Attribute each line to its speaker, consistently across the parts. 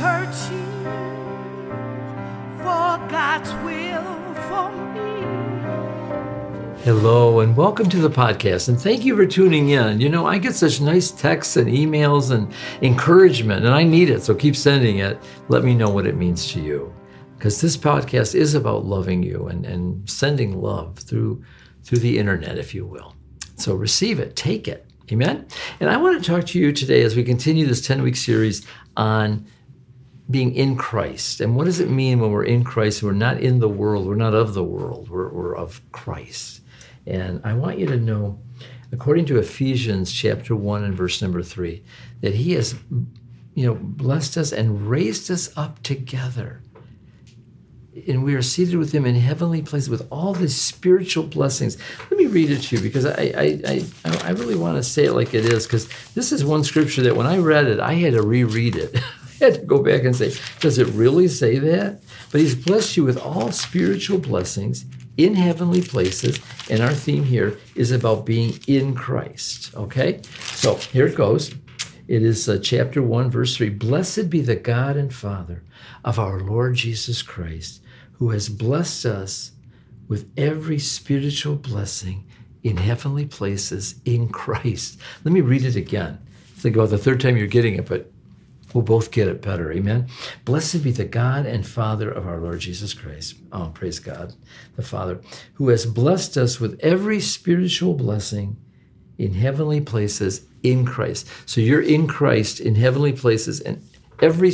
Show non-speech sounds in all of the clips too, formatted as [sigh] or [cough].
Speaker 1: searching for God's will for me.
Speaker 2: Hello, and welcome to the podcast. And thank you for tuning in. You know, I get such nice texts and emails and encouragement, and I need it. So keep sending it. Let me know what it means to you. Because this podcast is about loving you and, and sending love through, through the internet, if you will. So receive it, take it. Amen. And I want to talk to you today as we continue this 10 week series on being in Christ. And what does it mean when we're in Christ? We're not in the world, we're not of the world, we're, we're of Christ. And I want you to know, according to Ephesians chapter 1 and verse number 3, that He has you know, blessed us and raised us up together and we are seated with him in heavenly places with all these spiritual blessings. Let me read it to you because I, I, I, I really want to say it like it is because this is one scripture that when I read it, I had to reread it. [laughs] [laughs] Had to go back and say, does it really say that? But he's blessed you with all spiritual blessings in heavenly places. And our theme here is about being in Christ. Okay? So here it goes. It is uh, chapter 1, verse 3. Blessed be the God and Father of our Lord Jesus Christ, who has blessed us with every spiritual blessing in heavenly places in Christ. Let me read it again. Think about the third time you're getting it, but we'll both get it better. Amen. Blessed be the God and Father of our Lord Jesus Christ. Oh, praise God, the Father, who has blessed us with every spiritual blessing in heavenly places in Christ. So you're in Christ in heavenly places, and every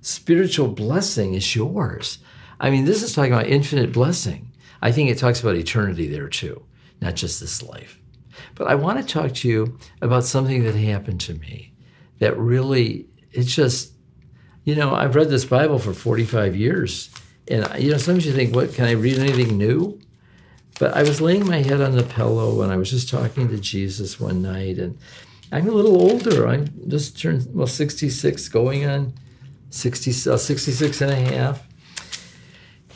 Speaker 2: spiritual blessing is yours. I mean, this is talking about infinite blessing. I think it talks about eternity there too, not just this life. But I want to talk to you about something that happened to me that really, it's just, you know, I've read this Bible for 45 years. And, you know, sometimes you think, what, can I read anything new? But I was laying my head on the pillow and I was just talking to Jesus one night. And I'm a little older. I'm just turned, well, 66, going on 60, uh, 66 and a half.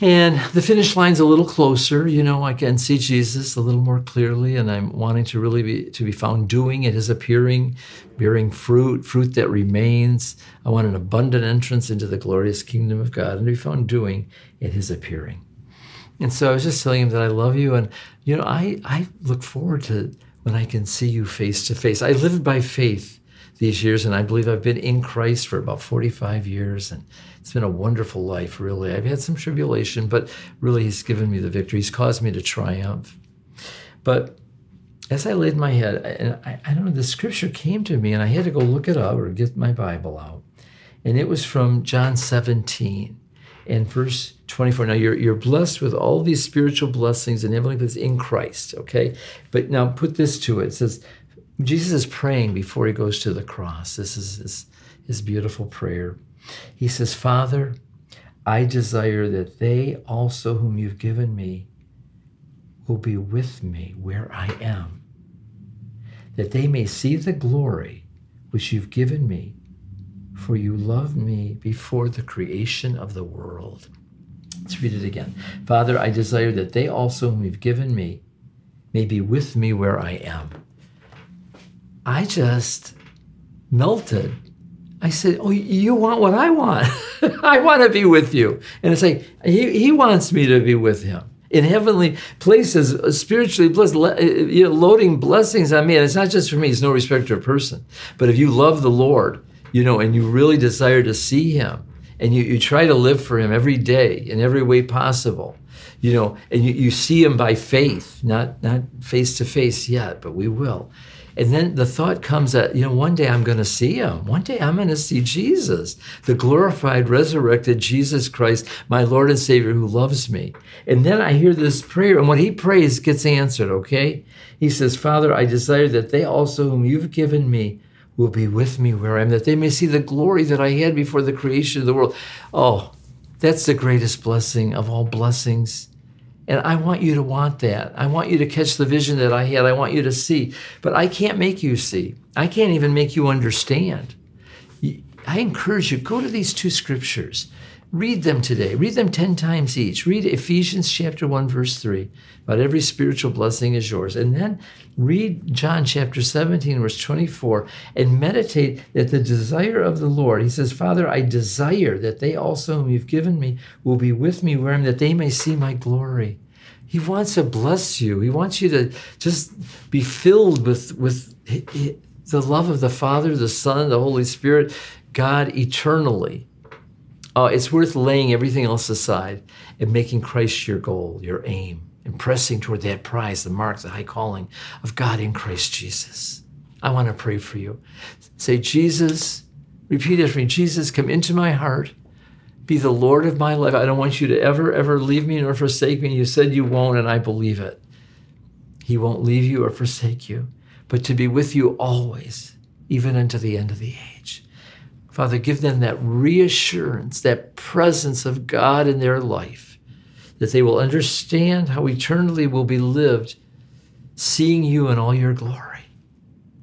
Speaker 2: And the finish line's a little closer, you know, I can see Jesus a little more clearly, and I'm wanting to really be to be found doing it, his appearing, bearing fruit, fruit that remains. I want an abundant entrance into the glorious kingdom of God, and to be found doing it, his appearing. And so I was just telling him that I love you. And, you know, I, I look forward to when I can see you face to face. I live by faith these years, and I believe I've been in Christ for about 45 years. And it's been a wonderful life, really. I've had some tribulation, but really, He's given me the victory. He's caused me to triumph. But as I laid my head, and I, I don't know, the scripture came to me, and I had to go look it up or get my Bible out. And it was from John 17 and verse 24. Now you're, you're blessed with all these spiritual blessings and heavenly places in Christ, okay? But now put this to it. It says, Jesus is praying before he goes to the cross. This is his, his beautiful prayer. He says, Father, I desire that they also whom you've given me will be with me where I am, that they may see the glory which you've given me for you loved me before the creation of the world. Let's read it again. Father, I desire that they also, whom you've given me, may be with me where I am. I just melted. I said, Oh, you want what I want? [laughs] I want to be with you. And it's like, he, he wants me to be with him in heavenly places, uh, spiritually blessed, uh, uh, you know, loading blessings on me. And it's not just for me, it's no respecter of person. But if you love the Lord, you know, and you really desire to see him and you, you try to live for him every day in every way possible, you know, and you, you see him by faith, not not face to face yet, but we will. And then the thought comes that, you know, one day I'm going to see him. One day I'm going to see Jesus, the glorified, resurrected Jesus Christ, my Lord and Savior who loves me. And then I hear this prayer, and what he prays gets answered, okay? He says, Father, I desire that they also, whom you've given me, will be with me where I am, that they may see the glory that I had before the creation of the world. Oh, that's the greatest blessing of all blessings. And I want you to want that. I want you to catch the vision that I had. I want you to see. But I can't make you see. I can't even make you understand. I encourage you, go to these two scriptures. Read them today. Read them 10 times each. Read Ephesians chapter 1, verse 3. About every spiritual blessing is yours. And then read John chapter 17, verse 24, and meditate that the desire of the Lord, he says, Father, I desire that they also, whom you've given me, will be with me where I am, that they may see my glory. He wants to bless you. He wants you to just be filled with, with the love of the Father, the Son, the Holy Spirit, God eternally. Uh, it's worth laying everything else aside and making Christ your goal, your aim, and pressing toward that prize, the mark, the high calling of God in Christ Jesus. I want to pray for you. Say, Jesus, repeat after me Jesus, come into my heart. Be the Lord of my life. I don't want you to ever, ever leave me nor forsake me. You said you won't, and I believe it. He won't leave you or forsake you, but to be with you always, even unto the end of the age. Father, give them that reassurance, that presence of God in their life, that they will understand how eternally will be lived seeing you in all your glory.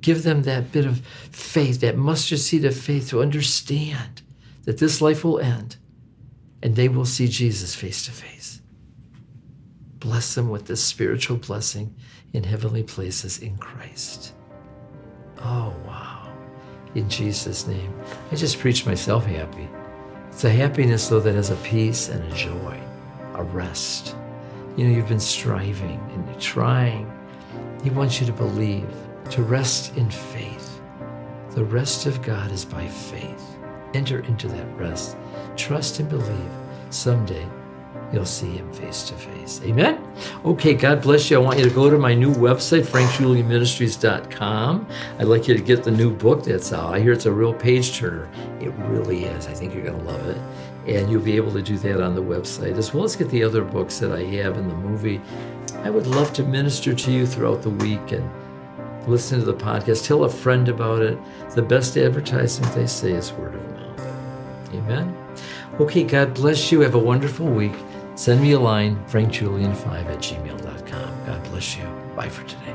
Speaker 2: Give them that bit of faith, that mustard seed of faith to understand that this life will end and they will see Jesus face to face. Bless them with this spiritual blessing in heavenly places in Christ. In Jesus' name. I just preach myself happy. It's a happiness, though, that has a peace and a joy, a rest. You know, you've been striving and you're trying. He wants you to believe, to rest in faith. The rest of God is by faith. Enter into that rest. Trust and believe. Someday you'll see him face to face. Amen? Okay, God bless you. I want you to go to my new website, frankjuliaministries.com. I'd like you to get the new book that's out. I hear it's a real page turner. It really is. I think you're going to love it. And you'll be able to do that on the website, as well as get the other books that I have in the movie. I would love to minister to you throughout the week and listen to the podcast. Tell a friend about it. The best advertisement, they say, is word of mouth. Amen. Okay, God bless you. Have a wonderful week. Send me a line, frankjulian5 at gmail.com. God bless you. Bye for today.